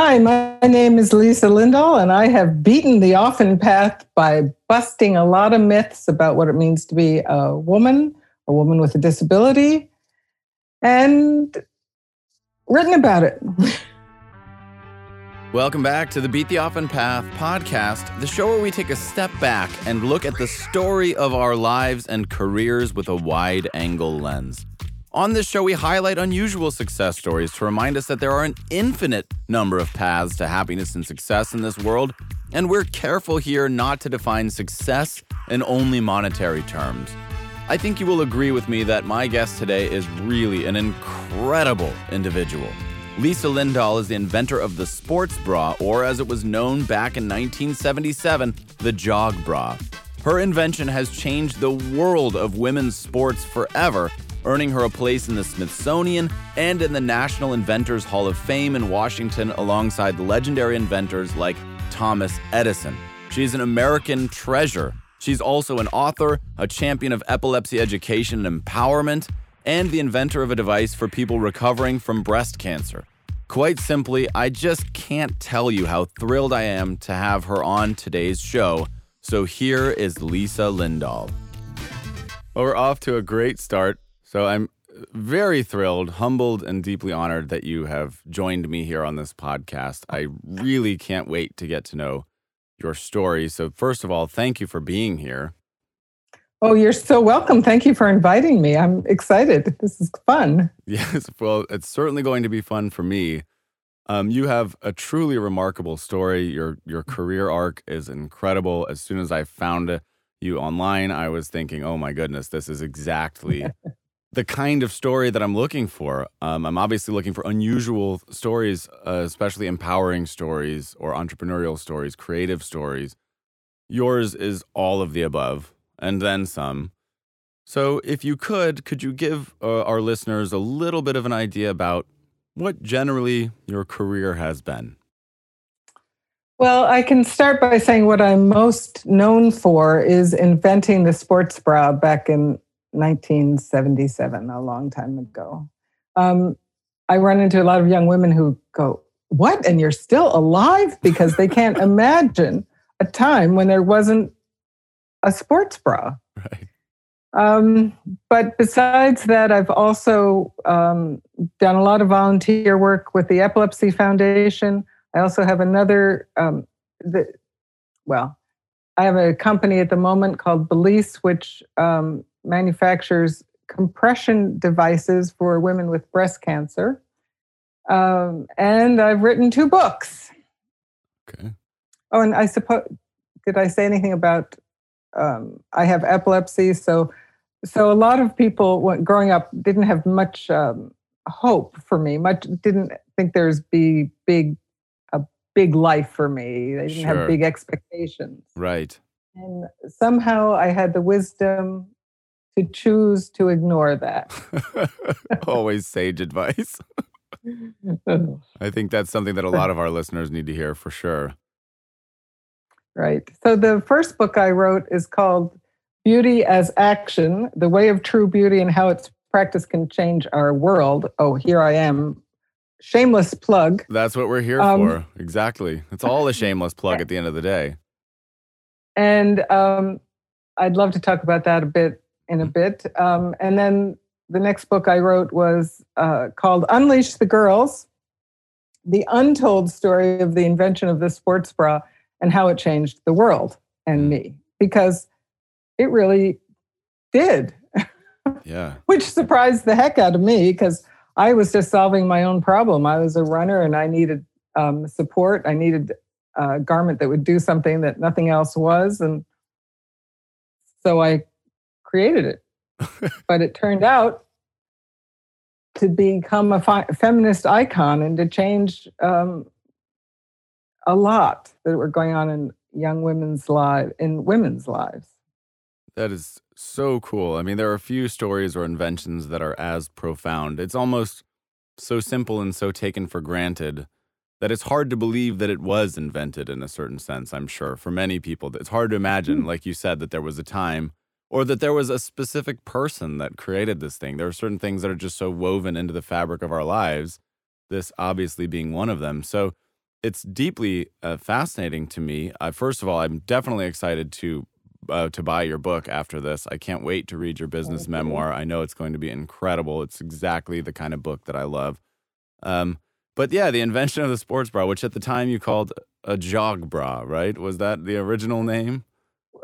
Hi, my name is Lisa Lindahl, and I have beaten the often path by busting a lot of myths about what it means to be a woman, a woman with a disability, and written about it. Welcome back to the Beat the Often Path podcast, the show where we take a step back and look at the story of our lives and careers with a wide angle lens. On this show, we highlight unusual success stories to remind us that there are an infinite number of paths to happiness and success in this world, and we're careful here not to define success in only monetary terms. I think you will agree with me that my guest today is really an incredible individual. Lisa Lindahl is the inventor of the sports bra, or as it was known back in 1977, the jog bra. Her invention has changed the world of women's sports forever, earning her a place in the Smithsonian and in the National Inventors Hall of Fame in Washington alongside legendary inventors like Thomas Edison. She's an American treasure. She's also an author, a champion of epilepsy education and empowerment, and the inventor of a device for people recovering from breast cancer. Quite simply, I just can't tell you how thrilled I am to have her on today's show. So here is Lisa Lindahl. Well, we're off to a great start. So I'm very thrilled, humbled, and deeply honored that you have joined me here on this podcast. I really can't wait to get to know your story. So, first of all, thank you for being here. Oh, you're so welcome. Thank you for inviting me. I'm excited. This is fun. Yes, well, it's certainly going to be fun for me. Um, you have a truly remarkable story. Your your career arc is incredible. As soon as I found you online, I was thinking, "Oh my goodness, this is exactly the kind of story that I'm looking for." Um, I'm obviously looking for unusual stories, uh, especially empowering stories or entrepreneurial stories, creative stories. Yours is all of the above and then some. So, if you could, could you give uh, our listeners a little bit of an idea about what generally your career has been? Well, I can start by saying what I'm most known for is inventing the sports bra back in 1977, a long time ago. Um, I run into a lot of young women who go, What? And you're still alive? Because they can't imagine a time when there wasn't a sports bra. Right. Um, but besides that, I've also um, done a lot of volunteer work with the Epilepsy Foundation. I also have another, um, the, well, I have a company at the moment called Belize, which um, manufactures compression devices for women with breast cancer. Um, and I've written two books. Okay. Oh, and I suppose, did I say anything about um, I have epilepsy, so so a lot of people when, growing up didn't have much um, hope for me. Much didn't think there's be big a big life for me. They didn't Sure. have big expectations. Right. And somehow I had the wisdom to choose to ignore that. Always sage advice. I think that's something that a lot of our listeners need to hear for sure. Right. So the first book I wrote is called Beauty as Action The Way of True Beauty and How Its Practice Can Change Our World. Oh, here I am. Shameless plug. That's what we're here Um, for. Exactly. It's all a shameless plug at the end of the day. And um, I'd love to talk about that a bit in a bit. Um, and then the next book I wrote was uh, called Unleash the Girls The Untold Story of the Invention of the Sports Bra and How It Changed the World and Me. Because it really did. Yeah. which surprised the heck out of me because I was just solving my own problem. I was a runner and I needed um, support. I needed a garment that would do something that nothing else was. And so I created it. but it turned out to become a fi- feminist icon and to change um, a lot that were going on in young women's lives, in women's lives. That is so cool. I mean, there are a few stories or inventions that are as profound. It's almost so simple and so taken for granted that it's hard to believe that it was invented in a certain sense, I'm sure. For many people, it's hard to imagine, like you said, that there was a time or that there was a specific person that created this thing. There are certain things that are just so woven into the fabric of our lives, this obviously being one of them. So, it's deeply uh, fascinating to me. Uh, first of all, I'm definitely excited to uh, to buy your book after this. I can't wait to read your business you. memoir. I know it's going to be incredible. It's exactly the kind of book that I love. Um, but yeah, the invention of the sports bra, which at the time you called a jog bra, right? Was that the original name?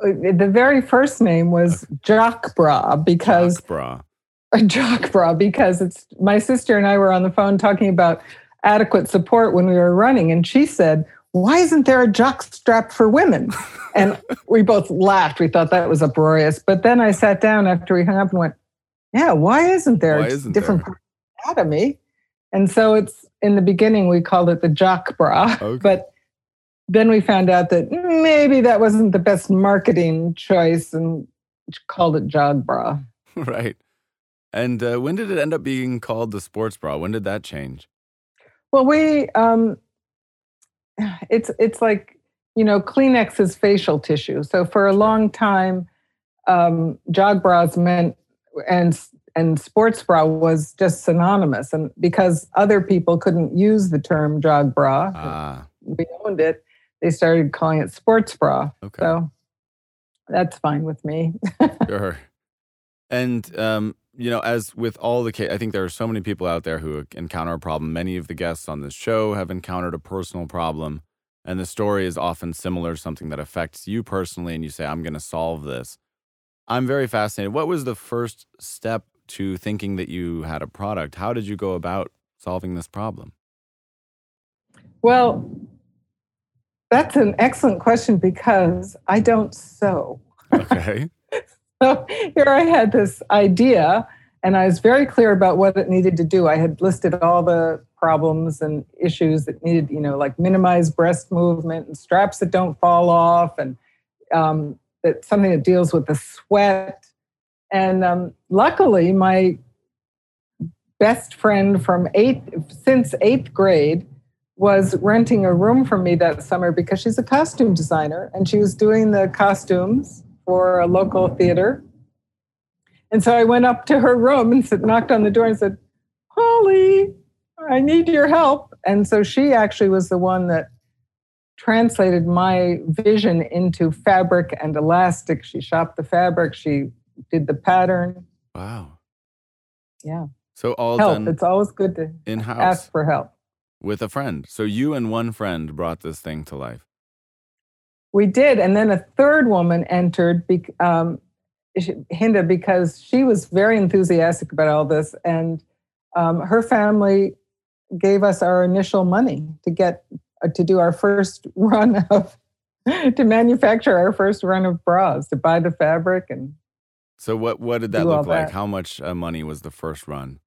Uh, The very first name was Jock Bra because Jock bra. jock bra because it's my sister and I were on the phone talking about adequate support when we were running, and she said, "Why isn't there a jock strap for women?" And we both laughed. We thought that was uproarious. But then I sat down after we hung up and went, "Yeah, why isn't there Why isn't different there? anatomy?" And so it's in the beginning we called it the jock bra, Okay. but then we found out that maybe that wasn't the best marketing choice and called it jog bra. right. And uh, when did it end up being called the sports bra? When did that change? Well, we um, it's it's like you know Kleenex is facial tissue. So for a long time, um, jog bras meant and and sports bra was just synonymous. And because other people couldn't use the term jog bra, Ah, we owned it. They started calling it sports bra. okay. So that's fine with me. Sure. And um, you know, as with all the case, I think there are so many people out there who encounter a problem. Many of the guests on this show have encountered a personal problem, and the story is often similar, something that affects you personally, and you say, "I'm going to solve this." I'm very fascinated. What was the first step to thinking that you had a product? How did you go about solving this problem? Well, that's an excellent question because I don't sew. Okay. So here I had this idea, and I was very clear about what it needed to do. I had listed all the problems and issues that needed, you know, like minimize breast movement and straps that don't fall off, and um, that something that deals with the sweat. And um, luckily, my best friend from eighth since eighth grade was renting a room from me that summer because she's a costume designer and she was doing the costumes for a local theater. And so I went up to her room and said, knocked on the door and said, Polly, I need your help. And so she actually was the one that translated my vision into fabric and elastic. She shopped the fabric, she did the pattern. Wow. Yeah. So all help. done It's always good to in house ask for help. With a friend. So you and one friend brought this thing to life. We did, and then a third woman entered, um, Hinda, because she was very enthusiastic about all this, and um, her family gave us our initial money to get uh, to do our first run of to manufacture our first run of bras, to buy the fabric, and So what what did that look like? that. How much uh, money was the first run?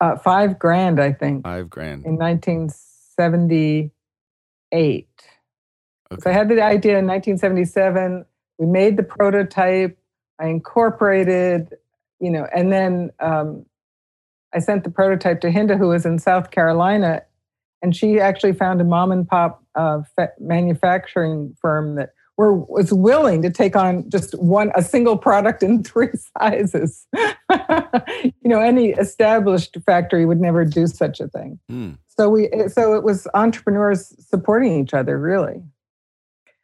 Uh, five grand, I think, Five grand. in 1978. So I had the idea in 1977. We made the prototype. I incorporated, you know, and then um, I sent the prototype to Hinda, who was in South Carolina, and she actually found a mom and pop uh, fa- manufacturing firm that were was willing to take on just one a single product in three sizes. you know, any established factory would never do such a thing Hmm. so we so it was entrepreneurs supporting each other really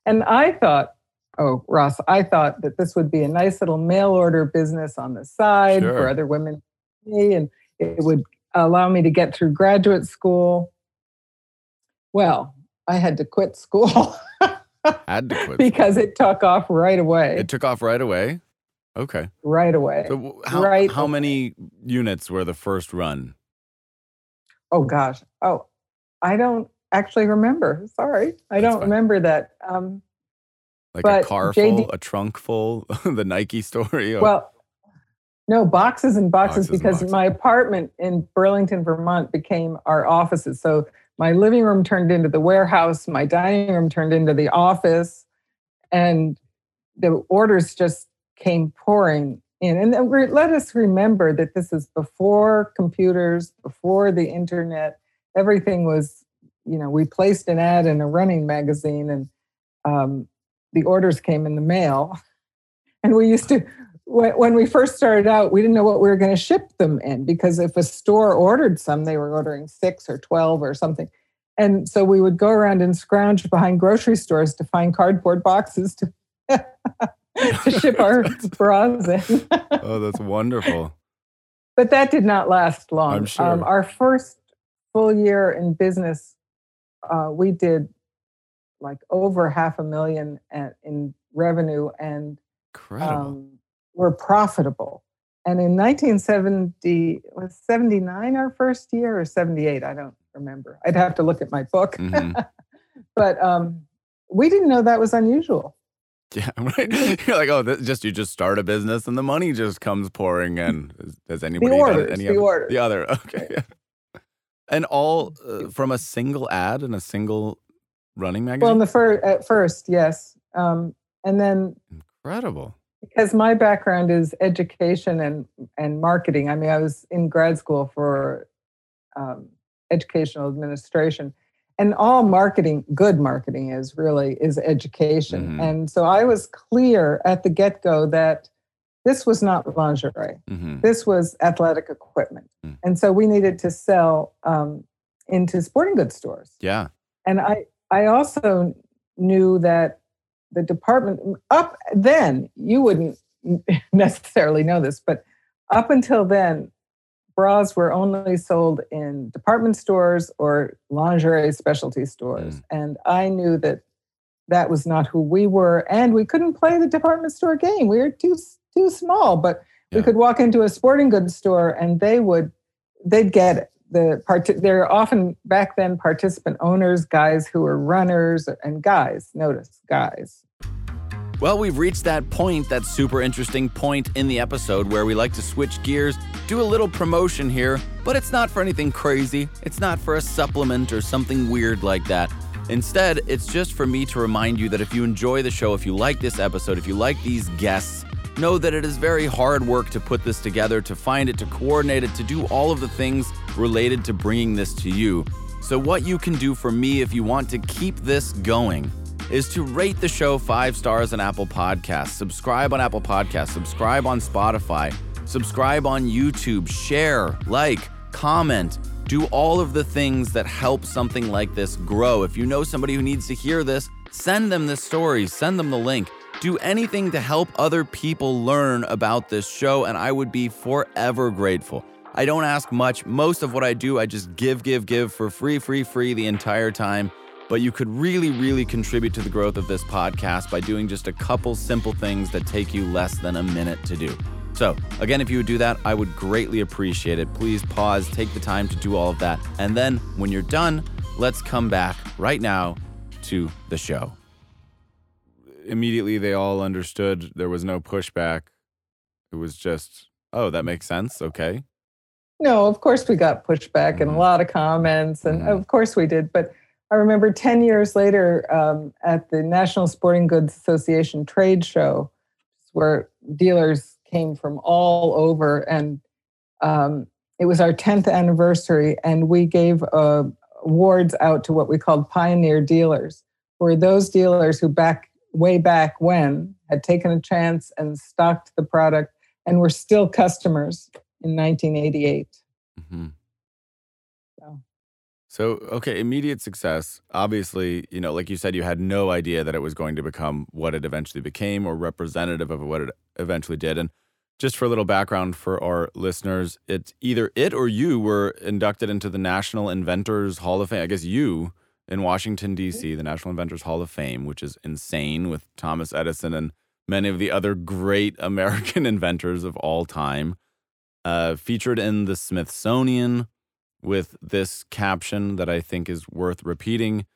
and i thought oh ross i thought that this would be a nice little mail order business on the side Sure. for other women and it would allow me to get through graduate school well i had to quit school Had to quit. because it took off right away it took off right away. Okay. right away So how Right how away. many units were the first run? oh gosh oh i don't actually remember sorry i That's don't fine. remember that um, Like a car JD full, a trunk full, the Nike story. of- Well, no, boxes and boxes, Boxes and because boxes. my apartment in Burlington, Vermont became our offices. So my living room turned into the warehouse, my dining room turned into the office, and the orders just came pouring in. And let us remember that this is before computers, before the internet. Everything was, you know, we placed an ad in a running magazine and um, the orders came in the mail. And we used to, when, we first started out, we didn't know what we were going to ship them in because if a store ordered some, they were ordering six or 12 or something. And so we would go around and scrounge behind grocery stores to find cardboard boxes to, to ship our bras in. oh, that's wonderful. But that did not last long. I'm sure. Um, our first full year in business, uh, we did like over half a million at, in revenue and Incredible. um, were profitable. And in 1970, was 79 our first year or 78? I don't remember. I'd have to look at my book. Mhm. but um, we didn't know that was unusual. Yeah, right. You're like, oh, this just you just start a business and the money just comes pouring in. Has anybody done orders, any the other- orders. The other, okay. yeah. And all uh, from a single ad and a single running magazine. Well, in the fir- at first, yes. Um, and then Incredible. Because my background is education and, and marketing, I mean, I was in grad school for um, educational administration. And all marketing, good marketing is really is education. Mhm. And so I was clear at the get go that this was not lingerie. hmm this was athletic equipment. Mm. And so we needed to sell um, into sporting goods stores. Yeah. And I, I also knew that the department, up then, you wouldn't necessarily know this, but up until then, bras were only sold in department stores or lingerie specialty stores. Mm. And I knew that that was not who we were. And we couldn't play the department store game. We were too, too small, but we could walk into a sporting goods store and they would they'd get it. The part they're often back then participant owners guys who were runners and guys notice guys Well, we've reached that point, that super interesting point in the episode where we like to switch gears, do a little promotion here, but it's not for anything crazy. It's not for a supplement or something weird like that. Instead, it's just for me to remind you that if you enjoy the show, if you like this episode, if you like these guests, know that it is very hard work to put this together, to find it, to coordinate it, to do all of the things related to bringing this to you. So, what you can do for me if you want to keep this going is to rate the show five stars on Apple Podcasts, subscribe on Apple Podcasts, subscribe on Spotify, subscribe on YouTube, share, like, comment, do all of the things that help something like this grow. If you know somebody who needs to hear this, send them this story, send them the link. Do anything to help other people learn about this show, and I would be forever grateful. I don't ask much. Most of what I do, I just give, give, give for free, free, free the entire time. But you could really, really contribute to the growth of this podcast by doing just a couple simple things that take you less than a minute to do. So, again, if you would do that, I would greatly appreciate it. Please pause, take the time to do all of that. And then when you're done, let's come back right now to the show. Immediately, they all understood there was no pushback. It was just, oh, that makes sense. Okay. no of course we got pushback and Mhm. a lot of comments and Mhm. of course we did but i remember 10 years later um, at the national sporting goods association trade show where dealers came from all over and um, it was our 10th anniversary and we gave uh, awards out to what we called pioneer dealers who were those dealers who back way back when had taken a chance and stocked the product and were still customers in 1988 hmm So. So, okay, immediate success. Obviously, you know, like you said, you had no idea that it was going to become what it eventually became or representative of what it eventually did. And just for a little background for our listeners, it's either it or you were inducted into the National Inventors Hall of Fame. I guess you in Washington, D.C., the National Inventors Hall of Fame, which is insane with Thomas Edison and many of the other great American inventors of all time. Uh, featured in the Smithsonian with this caption that I think is worth repeating.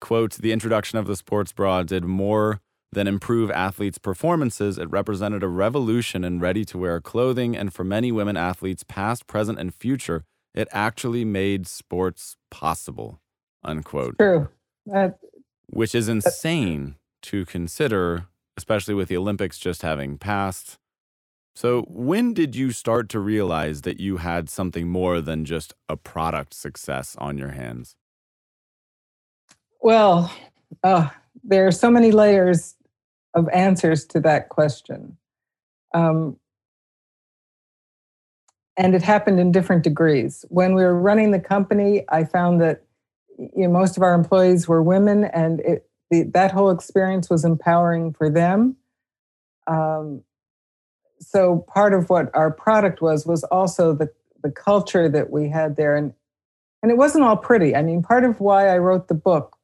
Quote, the introduction of the sports bra did more than improve athletes' performances. It represented a revolution in ready to wear clothing, and for many women athletes, past, present, and future, it actually made sports possible. Unquote. True. Which is insane to consider, especially with the Olympics just having passed. So, when did you start to realize that you had something more than just a product success on your hands? well, uh, there are so many layers of answers to that question. Um, and it happened in different degrees. When we were running the company, I found that you know, most of our employees were women, and it, the, that whole experience was empowering for them. Um, so part of what our product was was also the the culture that we had there, and and it wasn't all pretty. I mean, part of why I wrote the book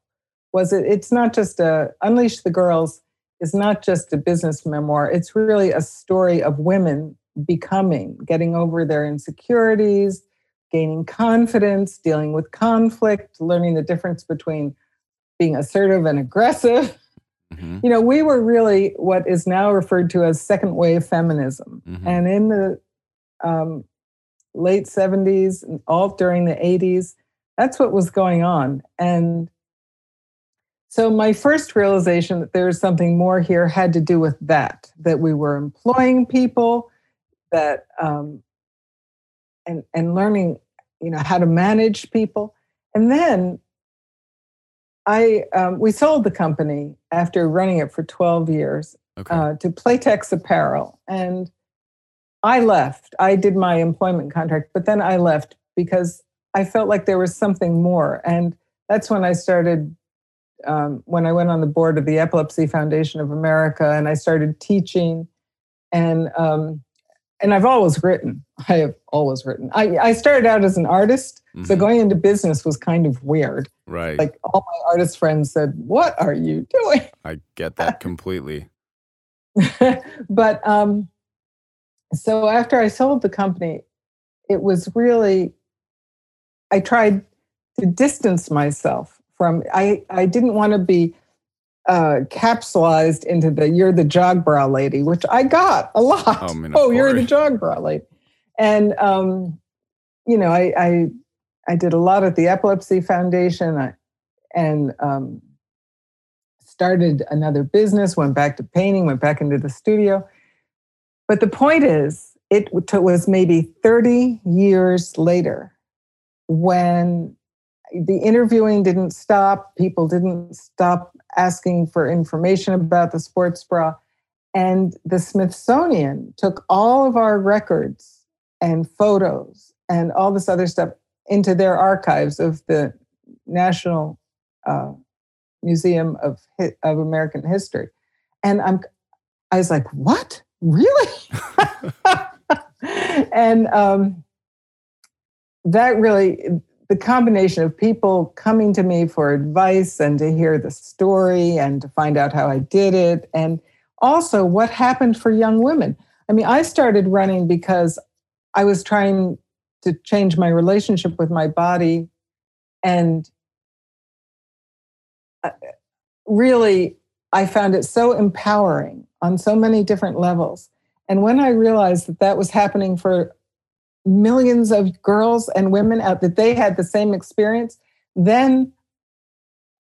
was it, it's not just a Unleash the Girls is not just a business memoir. It's really a story of women becoming, getting over their insecurities, gaining confidence, dealing with conflict, learning the difference between being assertive and aggressive. Mm-hmm. You know, we were really what is now referred to as second wave feminism. Mm-hmm. And in the um, late 70s, all during the 80s, that's what was going on. And so my first realization that there was something more here had to do with that, that we were employing people, that um, and and learning, you know, how to manage people. And then I um, we sold the company after running it for 12 years okay. uh, to Playtex Apparel, and I left. I did my employment contract, but then I left because I felt like there was something more, and that's when I started um, when I went on the board of the Epilepsy Foundation of America and I started teaching. And um, and I've always written. I have always written. I, I started out as an artist, mm-hmm. so going into business was kind of weird. Right. Like all my artist friends said, "What are you doing?" I get that completely. but um, so after I sold the company, it was really I tried to distance myself from I, I didn't want to be uh, capsulized into the you're the jog bra lady, which I got a lot. Oh, oh you're the jog bra lady. And um, you know, I, I I did a lot at the Epilepsy Foundation and um, started another business, went back to painting, went back into the studio. But the point is, it was maybe 30 years later when the interviewing didn't stop. People didn't stop asking for information about the sports bra. And the Smithsonian took all of our records and photos and all this other stuff into their archives of the National uh, Museum of, of American History. And I'm, I was like, what? Really? and um, that really the combination of people coming to me for advice and to hear the story and to find out how I did it, and also what happened for young women. I mean, I started running because I was trying to change my relationship with my body and uh, really I found it so empowering on so many different levels. And when I realized that that was happening for millions of girls and women out that they had the same experience, then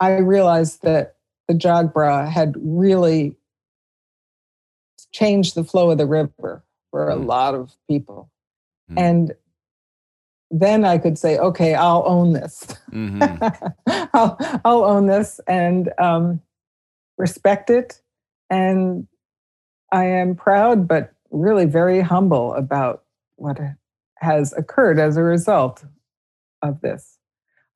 I realized that the jog bra had really changed the flow of the river for a mm. lot of people. Mm. And then I could say, okay, I'll own this. Mm-hmm. I'll, I'll own this and um, respect it. And I am proud, but really very humble about what has occurred as a result of this.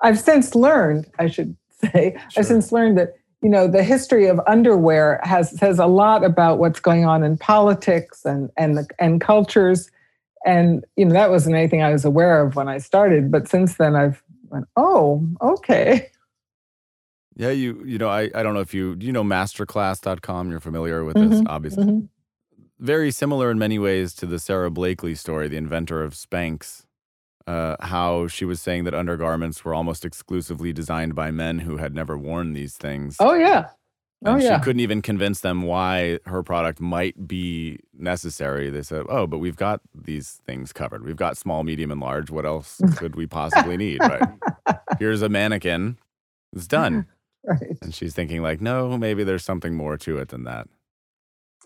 I've since learned, I should say, sure. I've since learned that you know the history of underwear has says a lot about what's going on in politics and and the, and cultures and you know that wasn't anything I was aware of when I started but since then I've went oh okay yeah you you know I I don't know if you you know masterclass.com you're familiar with this mm-hmm, obviously mm-hmm very similar in many ways to the Sara Blakely story, the inventor of Spanx. Uh, how she was saying that undergarments were almost exclusively designed by men who had never worn these things. Oh yeah, oh yeah. She couldn't even convince them why her product might be necessary. They said, "Oh, but we've got these things covered. We've got small, medium, and large. What else could we possibly need? Right? Here's a mannequin. It's done." Right. And she's thinking like, "No, maybe there's something more to it than that."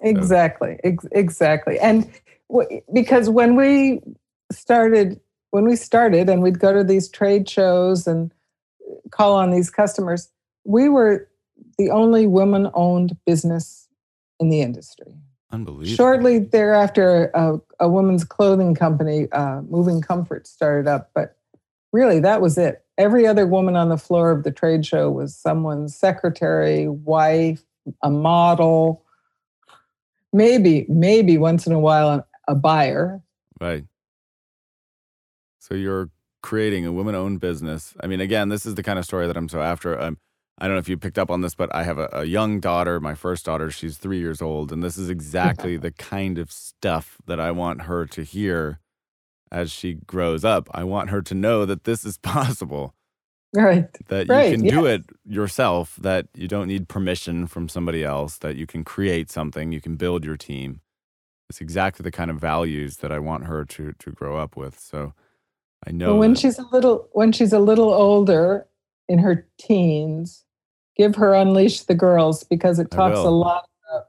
Exactly. Ex- exactly. And w- because when we started, when we started and we'd go to these trade shows and call on these customers, we were the only woman owned business in the industry. Unbelievable. Shortly thereafter, a, a woman's clothing company, uh, Moving Comfort, started up. But really, that was it. Every other woman on the floor of the trade show was someone's secretary, wife, a model, maybe, maybe once in a while a buyer. Right. So you're creating a woman-owned business. I mean, again, this is the kind of story that I'm so after. Um, I don't know if you picked up on this, but I have a, a young daughter, my first daughter. She's three years old, and this is exactly the kind of stuff that I want her to hear as she grows up. I want her to know that this is possible. Right. That right. you can do it yourself, that you don't need permission from somebody else, that you can create something, you can build your team. It's exactly the kind of values that I want her to to grow up with. So I know well, when that, she's a little when she's a little older in her teens, give her Unleash the Girls because it talks a lot about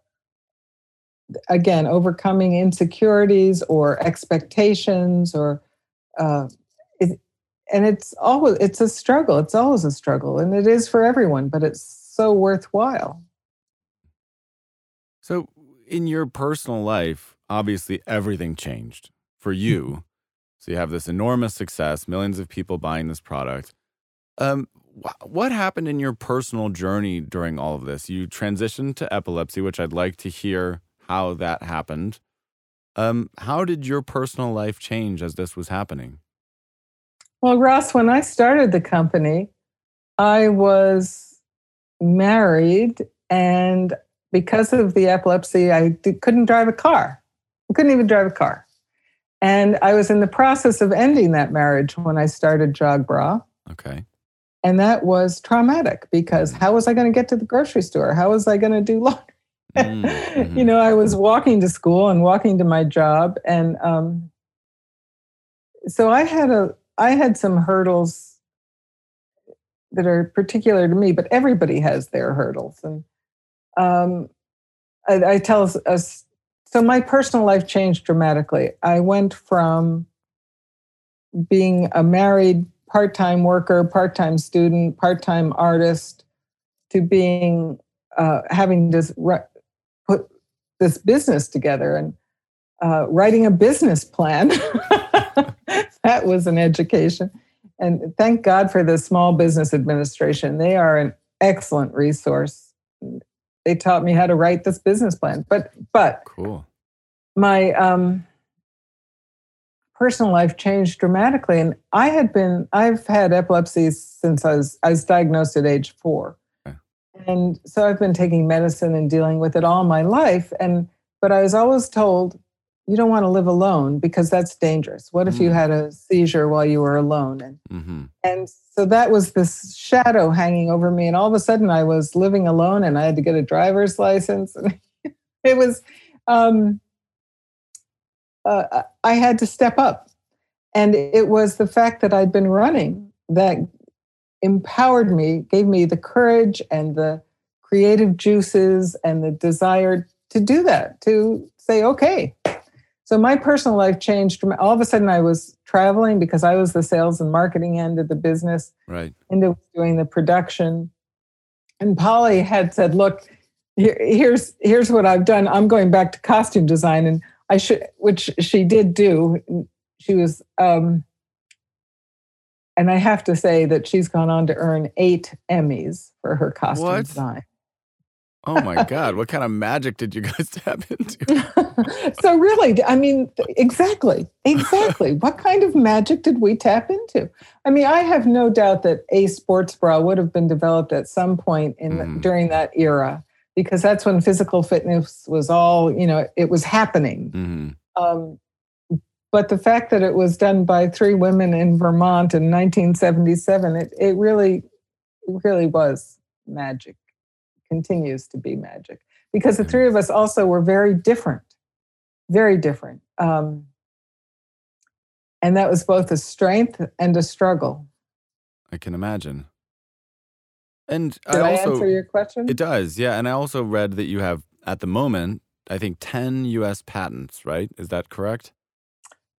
again overcoming insecurities or expectations or uh, it, and it's always it's a struggle it's always a struggle and it is for everyone but it's so worthwhile So, in your personal life, obviously everything changed for you. So, you have this enormous success, millions of people buying this product. Um, what happened in your personal journey during all of this? You transitioned to epilepsy, which I'd like to hear how that happened. Um, how did your personal life change as this was happening? well ross when i started the company i was married and because of the epilepsy i d- couldn't drive a car i couldn't even drive a car and i was in the process of ending that marriage when i started jog bra Okay. And that was traumatic because how was I going to get to the grocery store? How was I going to do laundry? Mm, mhm. you know, I was walking to school and walking to my job, and um, so I had a I had some hurdles that are particular to me, but everybody has their hurdles, and um, I, I tell us. So my personal life changed dramatically. I went from being a married part-time worker, part-time student, part-time artist, to being uh, having to ru- put this business together and uh, writing a business plan. that was an education, and thank God for the Small Business Administration. They are an excellent resource. They taught me how to write this business plan, but but Cool. my um, personal life changed dramatically. And I had been, I've had epilepsy since I was, I was diagnosed at age four. Okay. And so I've been taking medicine and dealing with it all my life. And, but I was always told, you don't want to live alone because that's dangerous. What if you Mm. had a seizure while you were alone? And hmm and so that was this shadow hanging over me. And all of a sudden, I was living alone and I had to get a driver's license. And it was, um, uh, I had to step up. And it was the fact that I'd been running that empowered me, gave me the courage and the creative juices and the desire to do that, to say, okay. So my personal life changed. All of a sudden, I was traveling because I was the sales and marketing end of the business Right. into doing the production. And Polly had said, "Look, here, here's here's what I've done. I'm going back to costume design, and I should, which she did do. She was, um, and I have to say that she's gone on to earn eight Emmys for her costume What? design. Oh my God. What kind of magic did you guys tap into? so really, I mean, exactly, exactly. what kind of magic did we tap into? I mean, I have no doubt that a sports bra would have been developed at some point in the, Mhm. during that era because that's when physical fitness was all you know it was happening. hmm Um, but the fact that it was done by three women in Vermont in 1977, it, it really, it really was magic. Continues to be magic because the three of us also were very different, very different, um, and that was both a strength and a struggle. I can imagine. And Did I I, also answer your question? it does, yeah. And I also read that you have at the moment, I think, ten U.S. patents. Right? Is that correct?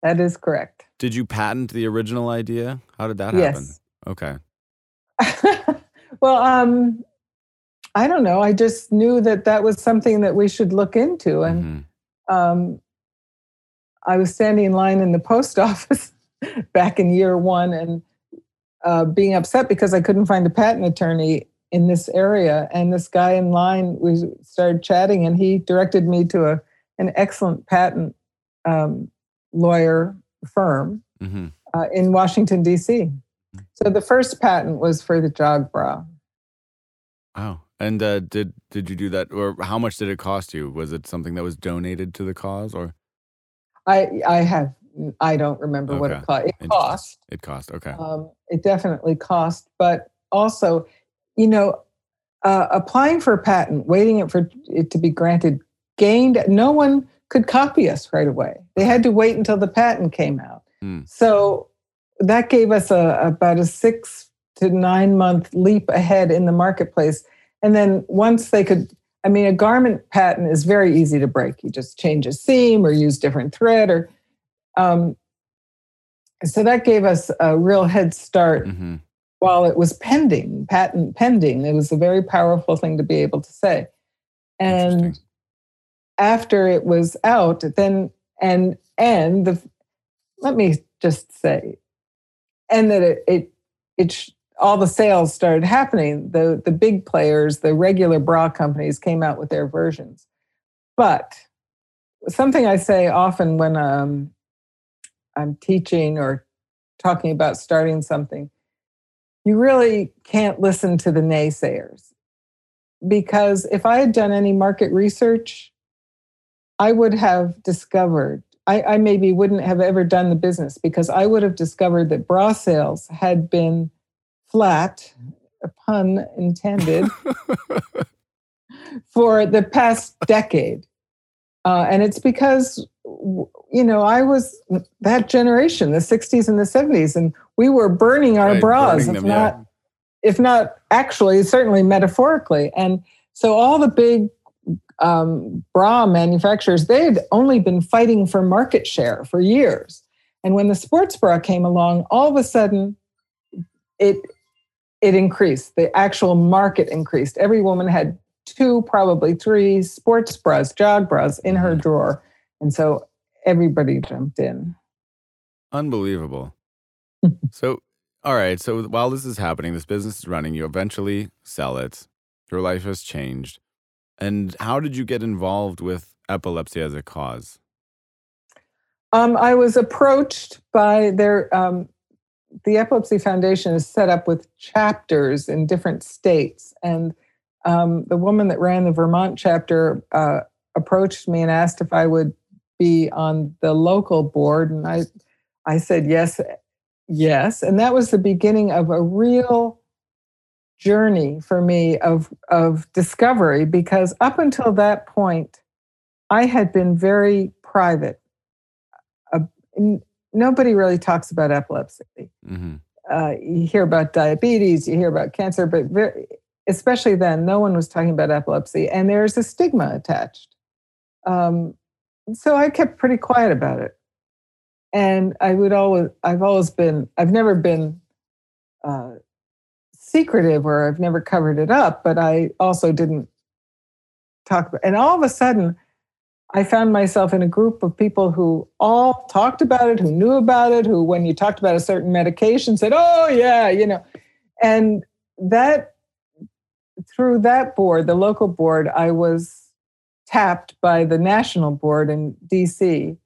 that is correct. Did you patent the original idea? How did that happen? Yes. Okay. well, um, I don't know. I just knew that that was something that we should look into, and Mhm. um, I was standing in line in the post office back in year one, and uh, being upset because I couldn't find a patent attorney in this area. And this guy in line, we started chatting, and he directed me to a an excellent patent um, lawyer firm mm-hmm. uh, in Washington D.C. So the first patent was for the jog bra. Wow. And uh, did did you do that, or how much did it cost you? Was it something that was donated to the cause, or? I I have I don't remember okay. what it cost. It cost. It cost. Okay. Um, it definitely cost, but also, you know, uh, applying for a patent, waiting for it to be granted, gained. No one could copy us right away. They had to wait until the patent came out. Mm. So that gave us a, about a six to nine month leap ahead in the marketplace. And then once they could, I mean, a garment patent is very easy to break. You just change a seam or use different thread or, um, so that gave us a real head start mm-hmm. while it was pending, patent pending. It was a very powerful thing to be able to say. And after it was out, then and and the let me just say and that it it, it all the sales started happening. The the big players, the regular bra companies, came out with their versions. But something I say often when um, I'm teaching or talking about starting something, you really can't listen to the naysayers. Because if I had done any market research, I would have discovered I, I maybe wouldn't have ever done the business because I would have discovered that bra sales had been flat, a pun intended, for the past decade. Uh, and it's because, you know, I was that generation, the 60s and the 70s, and we were burning our right, bras, burning if them, not, yeah. if not actually, certainly metaphorically. And so all the big um, bra manufacturers, they had only been fighting for market share for years. And when the sports bra came along, all of a sudden it it increased. The actual market increased. Every woman had two, probably three sports bras, jog bras in her mm-hmm. drawer. And so everybody jumped in. Unbelievable. so, all right. So while this is happening, this business is running, you eventually sell it. Your life has changed. And how did you get involved with epilepsy as a cause? Um, I was approached by their, um, the Epilepsy Foundation is set up with chapters in different states. And um, the woman that ran the Vermont chapter uh, approached me and asked if I would be on the local board. And I, I said yes, yes. And that was the beginning of a real journey for me of of discovery because up until that point i had been very private uh, nobody really talks about epilepsy mm-hmm. uh, you hear about diabetes you hear about cancer but very, especially then no one was talking about epilepsy and there's a stigma attached um, so i kept pretty quiet about it and i would always i've always been i've never been uh, secretive or I've never covered it up, but I also didn't talk about And all of a sudden, I found myself in a group of people who all talked about it, who knew about it, who, when you talked about a certain medication, said, Oh, yeah, you know. And that, through that board, the local board, I was tapped by the national board in DC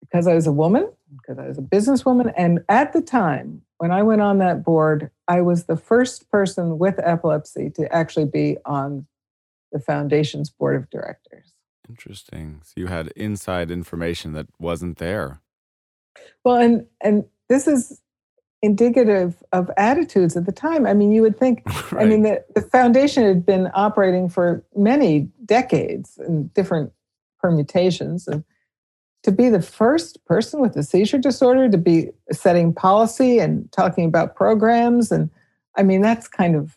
because I was a woman, because I was a businesswoman. And at the time, when I went on that board, I was the first person with epilepsy to actually be on the foundation's board of directors. Interesting. So you had inside information that wasn't there. Well, and and this is indicative of attitudes at the time. I mean, you would think, right. I mean, the, the foundation had been operating for many decades in different permutations. And to be the first person with a seizure disorder to be setting policy and talking about programs and i mean that's kind of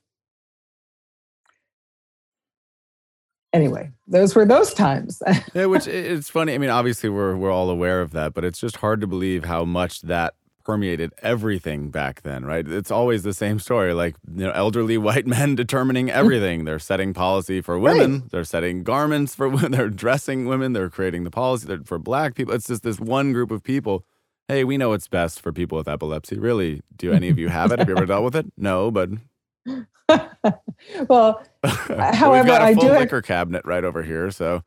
anyway those were those times yeah which it's funny i mean obviously we're we're all aware of that but it's just hard to believe how much that permeated everything back then, right? It's always the same story. Like, you know, elderly white men determining mm. everything. they're setting policy for women, right. they're setting garments for women, they're dressing women, they're creating the policy for black people. It's just this one group of people. Hey, we know what's best for people with epilepsy. Really, do any of you have it? Have you ever dealt with it? No, but well, however, we've got a I full do have- liquor cabinet right over here, so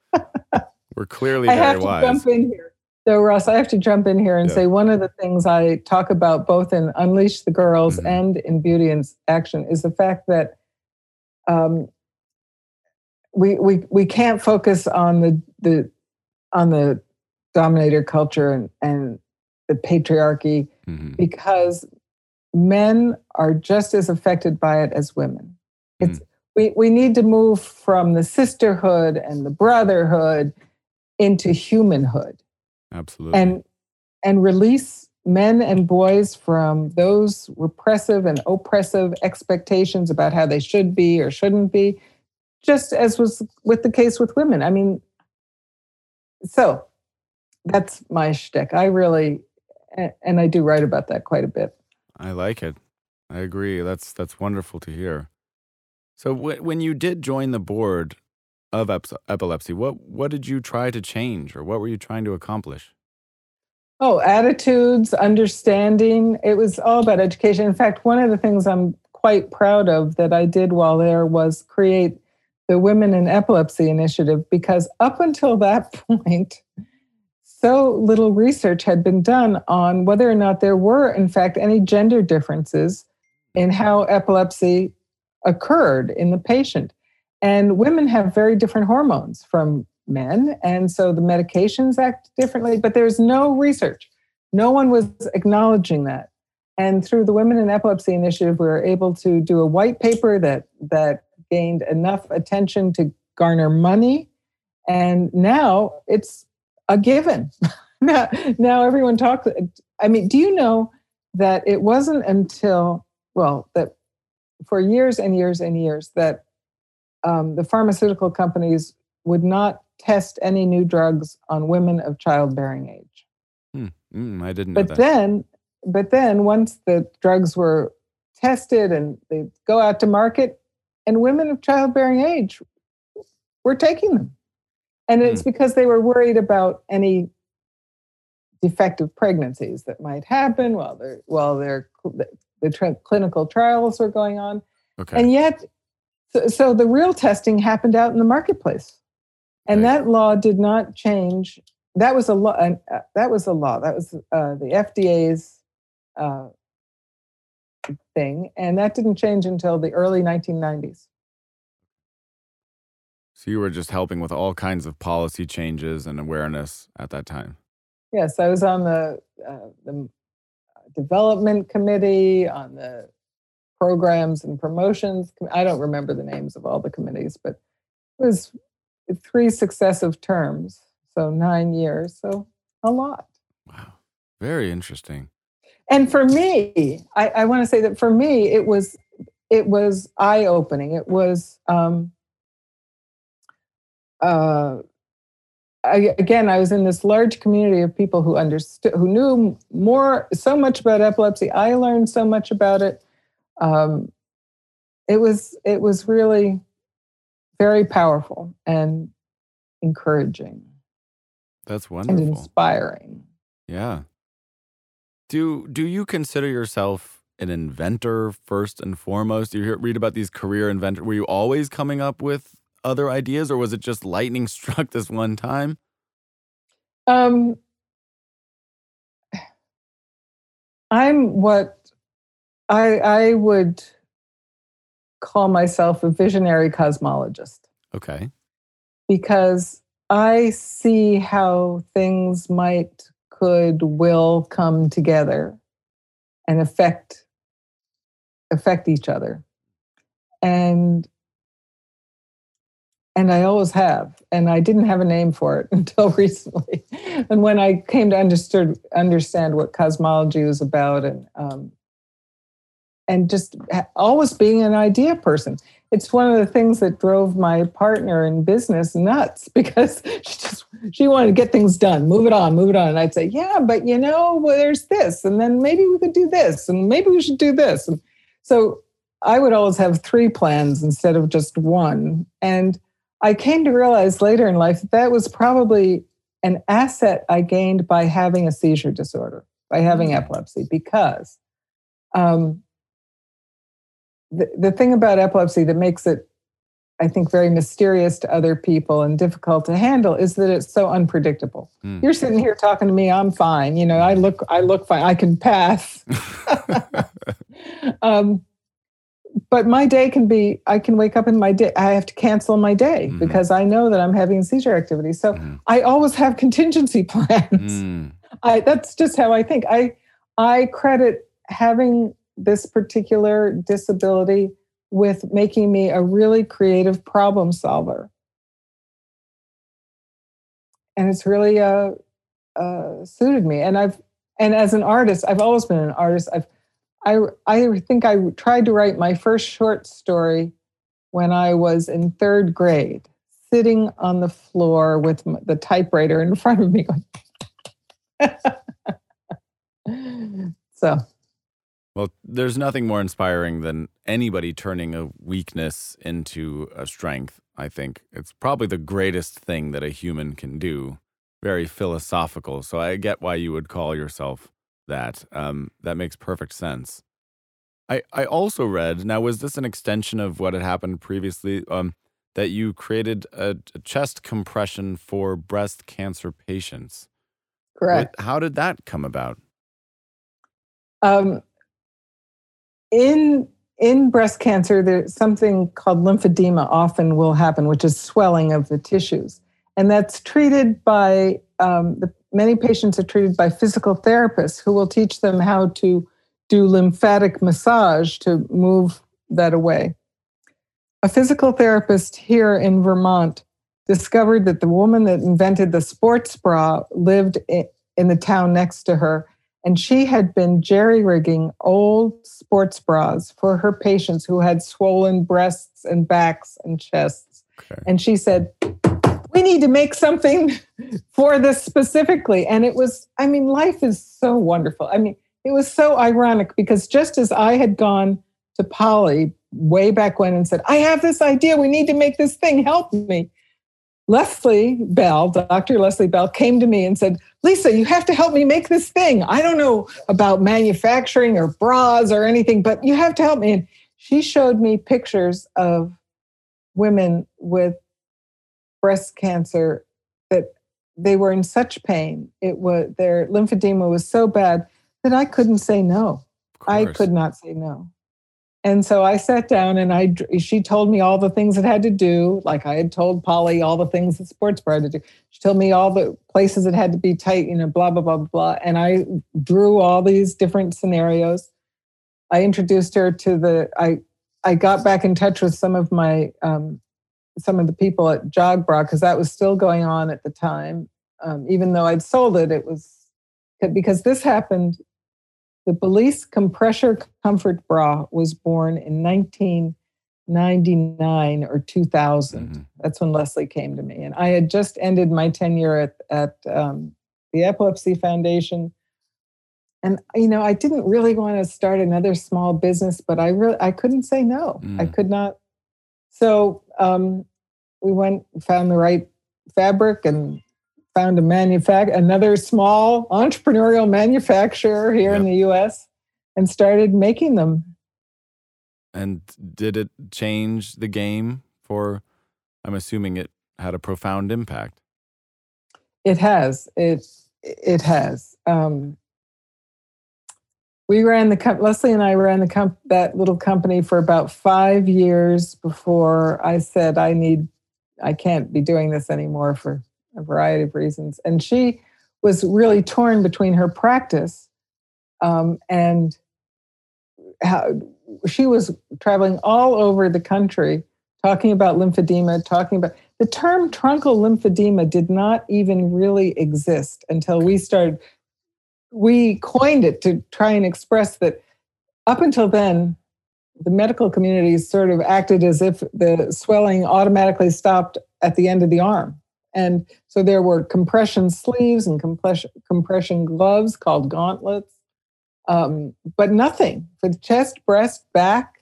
we're clearly I very have to wise. jump in here. So, Ross, I have to jump in here and Yeah. say one of the things I talk about both in Unleash the Girls Mhm. and in Beauty and Action is the fact that um, we we we can't focus on the the on the dominator culture and and the patriarchy Mhm. because men are just as affected by it as women. It's we, we need to move from the sisterhood and the brotherhood into humanhood Absolutely. and and release men and boys from those repressive and oppressive expectations about how they should be or shouldn't be, just as was with the case with women. I mean, so that's my shtick. I really, and I do write about that quite a bit. I like it. I agree. That's that's wonderful to hear. So w- when you did join the board of ep- epilepsy, what what did you try to change, or what were you trying to accomplish? Oh, attitudes, understanding. It was all about education. In fact, one of the things I'm quite proud of that I did while there was create the Women in Epilepsy Initiative because up until that point, so little research had been done on whether or not there were, in fact, any gender differences in how epilepsy occurred in the patient. And women have very different hormones from men. And so the medications act differently, but there's no research. No one was acknowledging that. And through the Women in Epilepsy Initiative, we were able to do a white paper that, that gained enough attention to garner money. And now it's a given. now, now everyone talks. I mean, do you know that it wasn't until, well, that for years and years and years that um, the pharmaceutical companies would not test any new drugs on women of childbearing age. Hmm. Mm, I didn't know But that. then, but then once the drugs were tested and they go out to market, and women of childbearing age were taking them, and it's because they were worried about any defective pregnancies that might happen while they're while they're the, the tra- clinical trials are going on. okay. And yet, so, so the real testing happened out in the marketplace, and Right. that law did not change. That was a law. Uh, that was a law. That was uh, the FDA's uh, thing, and that didn't change until the early 1990s. so you were just helping with all kinds of policy changes and awareness at that time. Yes, I was on the uh, the development committee, on the programs and promotions. I don't remember the names of all the committees, but it was three successive terms, so nine years, so a lot. Wow. Very interesting. And for me, I, I want to say that for me, it was it was eye opening. It was um, uh, I, again, I was in this large community of people who understood, who knew more, so much about epilepsy. I learned so much about it. Um, it was, it was really very powerful and encouraging That's and wonderful. inspiring. Yeah. Do do you consider yourself an inventor first and foremost? Do you hear, read about these career inventors? Were you always coming up with other ideas, or was it just lightning struck this one time? Um, I'm what I I would call myself a visionary cosmologist Okay. because I see how things might, could, will come together and affect affect each other. And and I always have. And I didn't have a name for it until recently. and when I came to understood understand what cosmology was about and um, and just always being an idea person. It's one of the things that drove my partner in business nuts because she just she wanted to get things done move it on move it on. And i'd say yeah but you know well, there's this and then maybe we could do this and maybe we should do this. And so i would always have three plans instead of just one. And i came to realize later in life that that was probably an asset i gained by having a seizure disorder by having epilepsy because um, the, the thing about epilepsy that makes it, I think, very mysterious to other people and difficult to handle is that it's so unpredictable. Hmm. You're sitting here talking to me, I'm fine. You know, I look, I look fine. I can pass. um, but my day can be i can wake up in my day i have to cancel my day Mhm. because i know that i'm having seizure activity so Mhm. i always have contingency plans Mm. I, that's just how i think i i credit having this particular disability with making me a really creative problem solver. And it's really uh, uh, suited me. And i've and as an artist i've always been an artist. I've I, I think I tried to write my first short story when I was in third grade, sitting on the floor with the typewriter in front of me. So, Well, there's nothing more inspiring than anybody turning a weakness into a strength. I think it's probably the greatest thing that a human can do. Very philosophical. So I get why you would call yourself that. Um, that makes perfect sense. I, I also read, now, was this an extension of what had happened previously? Um, that you created a, a chest compression for breast cancer patients. correct. What- how did that come about? Um, in in breast cancer, there's something called lymphedema often will happen, which is swelling of the tissues, and that's treated by um, the, many patients are treated by physical therapists who will teach them how to do lymphatic massage to move that away. A physical therapist here in Vermont discovered that the woman that invented the sports bra lived in the town next to her and she had been jerry rigging old sports bras for her patients who had swollen breasts and backs and chests. Okay. And she said, We need to make something for this specifically. And it was, I mean, life is so wonderful. I mean, it was so ironic because just as I had gone to Polly way back when and said, I have this idea, we need to make this thing, help me. Leslie Bell, Dr. Leslie Bell, came to me and said, Lisa, you have to help me make this thing. I don't know about manufacturing or bras or anything, but you have to help me. And she showed me pictures of women with breast cancer that they were in such pain. It was their lymphedema was so bad that I couldn't say no. I could not say no. And so I sat down and I she told me all the things it had to do, like I had told Polly all the things that sports bra had to do. She told me all the places it had to be tight, you know, blah blah blah blah. And I drew all these different scenarios. I introduced her to the I I got back in touch with some of my um, some of the people at Jog Bra because that was still going on at the time. Um, even though I'd sold it, it was because this happened the Bellisse Compressor Comfort Bra was born in 1999 or 2000. Mhm. That's when Leslie came to me. And I had just ended my tenure at, at um, the Epilepsy Foundation. And, you know, I didn't really want to start another small business, but I really, I couldn't say no. I Mm. could not. So um, we went, found the right fabric and found a manufac another small entrepreneurial manufacturer here in the US and started making them. And did it change the game for? I'm assuming it had a profound impact. It has. It it has. Um, we ran the com- Leslie and I ran the comp- that little company for about five years before I said I need I can't be doing this anymore for a variety of reasons. And she was really torn between her practice um, and how she was traveling all over the country talking about lymphedema, talking about the term truncal lymphedema did not even really exist until we started. We coined it to try and express that up until then, the medical community sort of acted as if the swelling automatically stopped at the end of the arm. And so there were compression sleeves and compression, compression gloves called gauntlets, um, but nothing for the chest, breast, back.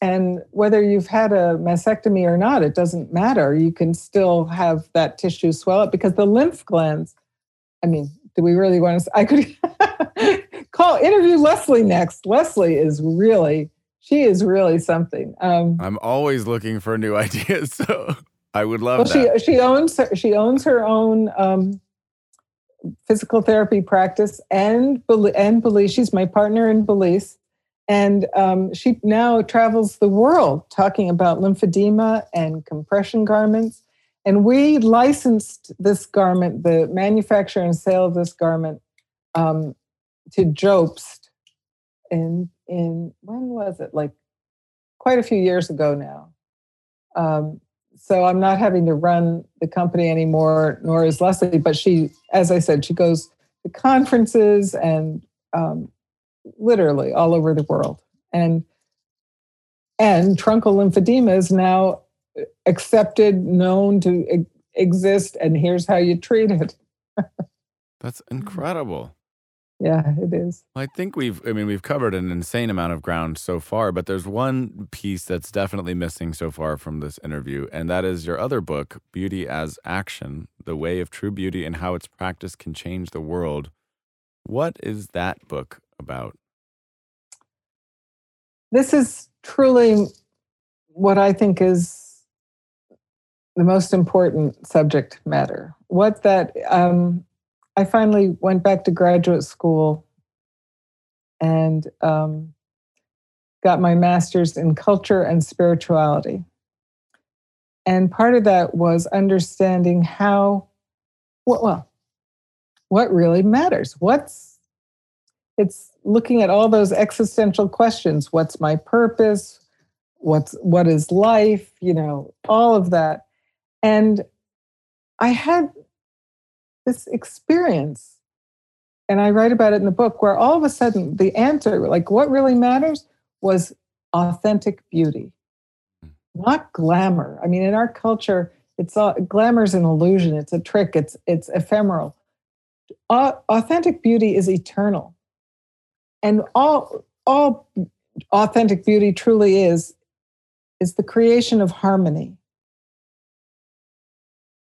And whether you've had a mastectomy or not, it doesn't matter. You can still have that tissue swell up because the lymph glands, I mean, do we really want to? I could, Call interview Leslie next. Leslie is really she is really something. Um, I'm always looking for new ideas, so I would love well, that. She she owns her, she owns her own um, physical therapy practice and and Bellisse. She's my partner in Bellisse, and um, she now travels the world talking about lymphedema and compression garments. And we licensed this garment, the manufacture and sale of this garment, um, to Jobst in in when was it? Like quite a few years ago now. Um, so I'm not having to run the company anymore, nor is Leslie. But she, as I said, she goes to conferences and um, literally all over the world. And and truncal lymphedema is now accepted, known to exist, and here's how you treat it. That's incredible. Yeah, it is. I think we've, I mean, we've covered an insane amount of ground so far, but there's one piece that's definitely missing so far from this interview, and that is your other book, Beauty as Action The Way of True Beauty and How Its Practice Can Change the World. What is that book about? This is truly what I think is the most important subject matter. What that, um, I finally went back to graduate school and um, got my master's in culture and spirituality. And part of that was understanding how, well, what really matters. What's, it's looking at all those existential questions. What's my purpose? What's, what is life? You know, all of that. And I had this experience and i write about it in the book where all of a sudden the answer like what really matters was authentic beauty hmm. not glamour. I mean in our culture it's all glamour's an illusion it's a trick it's it's ephemeral. Authentic beauty is eternal. And all all authentic beauty truly is is the creation of harmony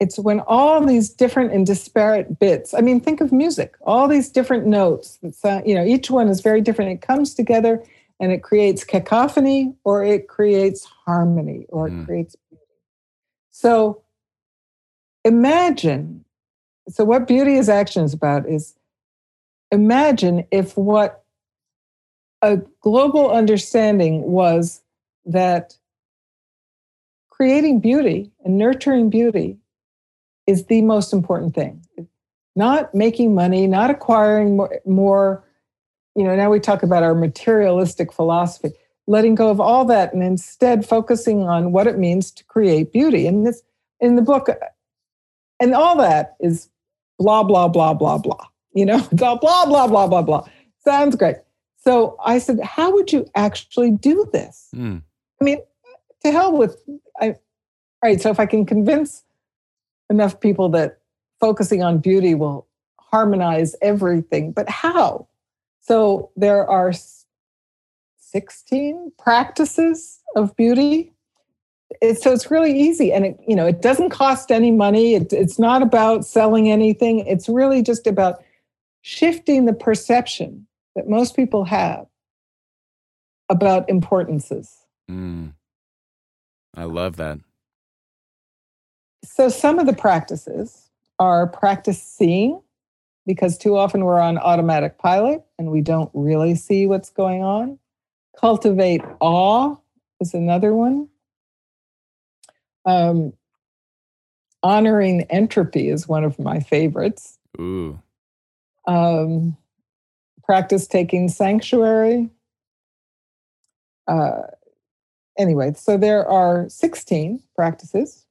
it's when all these different and disparate bits, I mean, think of music, all these different notes, sound, you know, each one is very different. It comes together and it creates cacophony or it creates harmony or it mm. creates beauty. So imagine, so what beauty is action is about is imagine if what a global understanding was that creating beauty and nurturing beauty is the most important thing. Not making money, not acquiring more, more, you know, now we talk about our materialistic philosophy, letting go of all that and instead focusing on what it means to create beauty. And this in the book, and all that is blah, blah, blah, blah, blah. You know, it's all blah, blah, blah, blah, blah. Sounds great. So I said, how would you actually do this? Mm. I mean, to hell with I all right, so if I can convince enough people that focusing on beauty will harmonize everything. But how? So there are 16 practices of beauty. so it's really easy and it, you know, it doesn't cost any money. It, it's not about selling anything. It's really just about shifting the perception that most people have about importances. Mm. I love that. So some of the practices are practice seeing, because too often we're on automatic pilot and we don't really see what's going on. Cultivate awe is another one. Um, honoring entropy is one of my favorites. Ooh. Um, practice taking sanctuary. Uh, anyway, so there are 16 practices.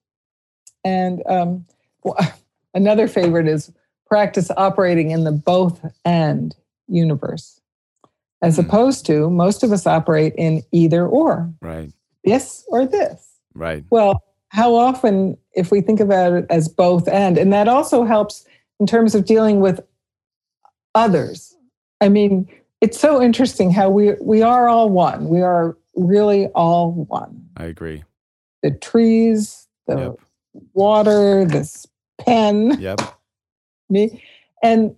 And um, another favorite is practice operating in the both and universe, as mm. opposed to most of us operate in either or. Right. This or this. Right. Well, how often, if we think about it as both and, and that also helps in terms of dealing with others. I mean, it's so interesting how we we are all one. We are really all one. I agree. The trees, the yep water, this pen. Yep. Me. And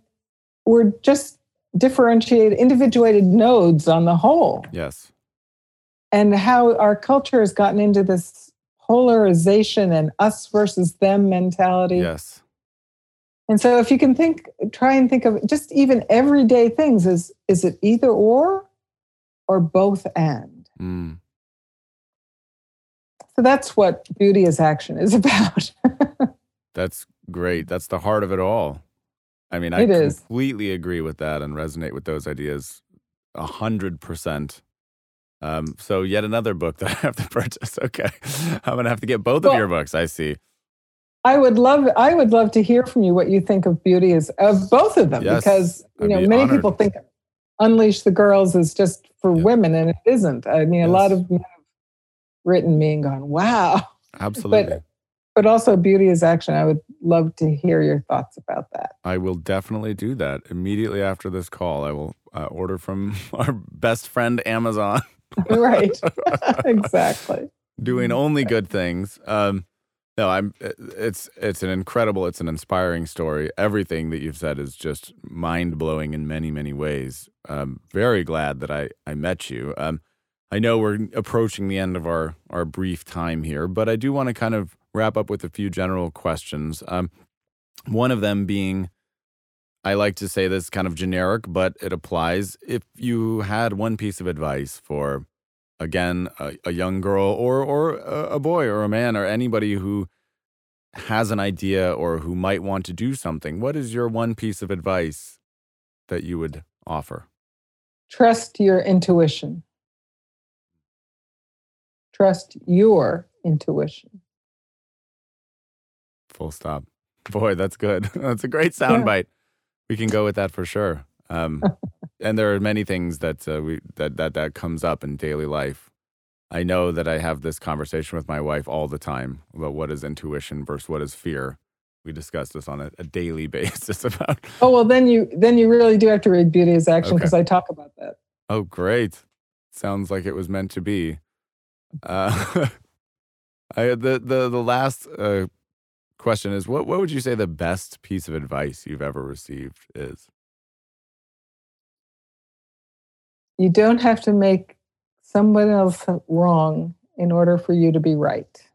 we're just differentiated, individuated nodes on the whole. Yes. And how our culture has gotten into this polarization and us versus them mentality. Yes. And so if you can think, try and think of just even everyday things, is is it either or or both and? Mm. So that's what beauty is action is about. That's great. That's the heart of it all. I mean, I It is. completely agree with that and resonate with those ideas a hundred percent. Um, so yet another book that I have to purchase. Okay. I'm gonna have to get both of your books, I see. I would love I would love to hear from you what you think of beauty is of both of them Yes, because you I'd know be many honored. people think unleash the girls is just for Yeah. women and it isn't. I mean a lot of men written me and gone, wow. Absolutely. But also beauty is action. I would love to hear your thoughts about that. I will definitely do that immediately after this call. I will uh, order from our best friend Amazon, right. exactly. doing only good things. Um, no, I'm. It's it's an incredible. It's an inspiring story. Everything that you've said is just mind blowing in many many ways. I'm very glad that I I met you. Um, I know we're approaching the end of our our brief time here, but I do want to kind of wrap up with a few general questions. Um, one of them being I like to say this kind of generic, but it applies. If you had one piece of advice for, again, a, a young girl or or a, a boy or a man or anybody who has an idea or who might want to do something, what is your one piece of advice that you would offer? Trust your intuition. Trust your intuition. Full stop. Boy, that's good. that's a great soundbite. We can go with that for sure. Um, and there are many things that uh, we that that that comes up in daily life. I know that I have this conversation with my wife all the time about what is intuition versus what is fear. We discuss this on a, a daily basis about. Oh well, then you then you really do have to read Beauty is Action Okay. because I talk about that. Oh, great! Sounds like it was meant to be. Uh, I the the the last uh, question is what what would you say the best piece of advice you've ever received is? You don't have to make someone else wrong in order for you to be right.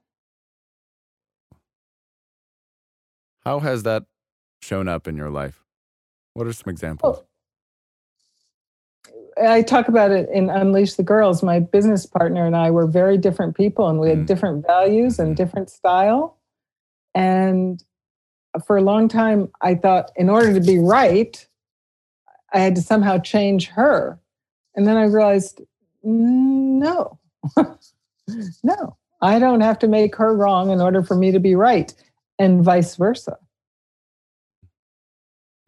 How has that shown up in your life? What are some examples? I talk about it in Unleash the Girls. My business partner and I were very different people, and we had Mm. different values and Mhm. different style. And for a long time, I thought in order to be right, I had to somehow change her. And then I realized, no, no, I don't have to make her wrong in order for me to be right, and vice versa.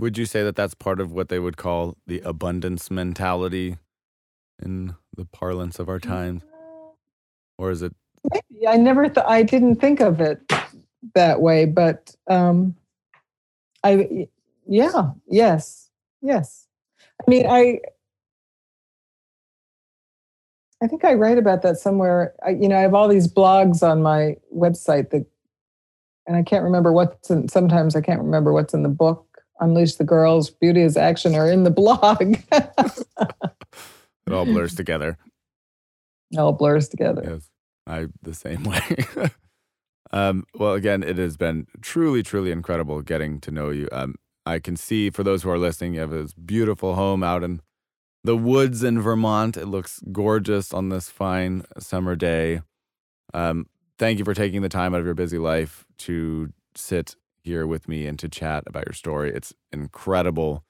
Would you say that that's part of what they would call the abundance mentality in the parlance of our times? Or is it Maybe. I never thought I didn't think of it that way, but um, I yeah yes yes. I mean I I think I write about that somewhere. I, you know, I have all these blogs on my website that, and I can't remember what's in. Sometimes I can't remember what's in the book. Unleash the Girls, Beauty is Action, are in the blog. it all blurs together? it all blurs together. Yes, I the same way. um, well, again, it has been truly, truly incredible getting to know you. Um, I can see for those who are listening, you have this beautiful home out in the woods in Vermont. It looks gorgeous on this fine summer day. Um, thank you for taking the time out of your busy life to sit here with me and to chat about your story. It's incredible.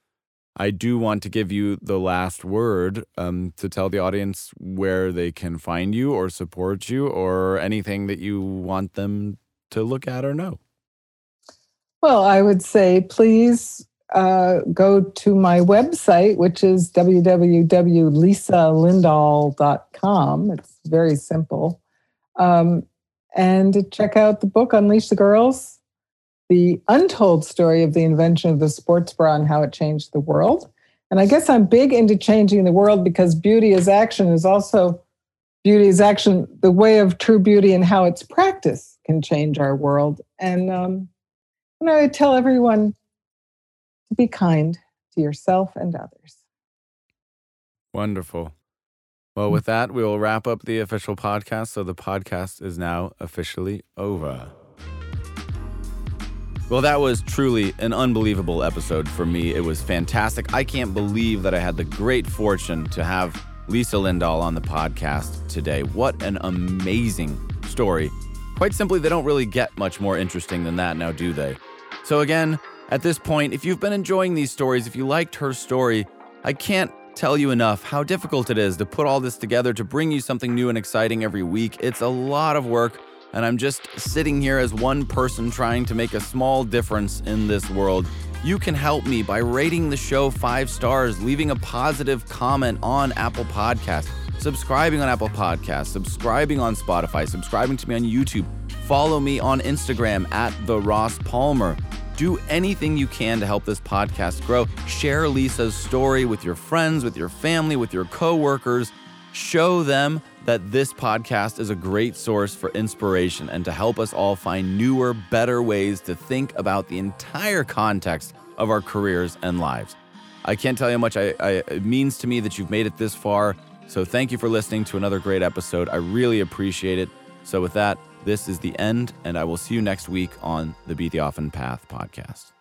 I do want to give you the last word um, to tell the audience where they can find you or support you or anything that you want them to look at or know. Well, I would say please uh, go to my website, which is www.lisalindahl.com. It's very simple. Um, and check out the book, Unleash the Girls, the untold story of the invention of the sports bra and how it changed the world. And I guess I'm big into changing the world because beauty is action is also beauty is action, the way of true beauty and how its practice can change our world. And um, you know, I tell everyone to be kind to yourself and others. Wonderful. Well, with that, we will wrap up the official podcast. So the podcast is now officially over. Well, that was truly an unbelievable episode for me. It was fantastic. I can't believe that I had the great fortune to have Lisa Lindahl on the podcast today. What an amazing story. Quite simply, they don't really get much more interesting than that now, do they? So, again, at this point, if you've been enjoying these stories, if you liked her story, I can't tell you enough how difficult it is to put all this together to bring you something new and exciting every week. It's a lot of work and I'm just sitting here as one person trying to make a small difference in this world. You can help me by rating the show five stars, leaving a positive comment on Apple Podcasts, subscribing on Apple Podcasts, subscribing on Spotify, subscribing to me on YouTube. Follow me on Instagram at the Ross Palmer. Do anything you can to help this podcast grow. Share Lisa's story with your friends, with your family, with your coworkers. Show them that this podcast is a great source for inspiration and to help us all find newer, better ways to think about the entire context of our careers and lives. I can't tell you how much I, I, it means to me that you've made it this far. So thank you for listening to another great episode. I really appreciate it. So, with that, this is the end, and I will see you next week on the Be the Often Path podcast.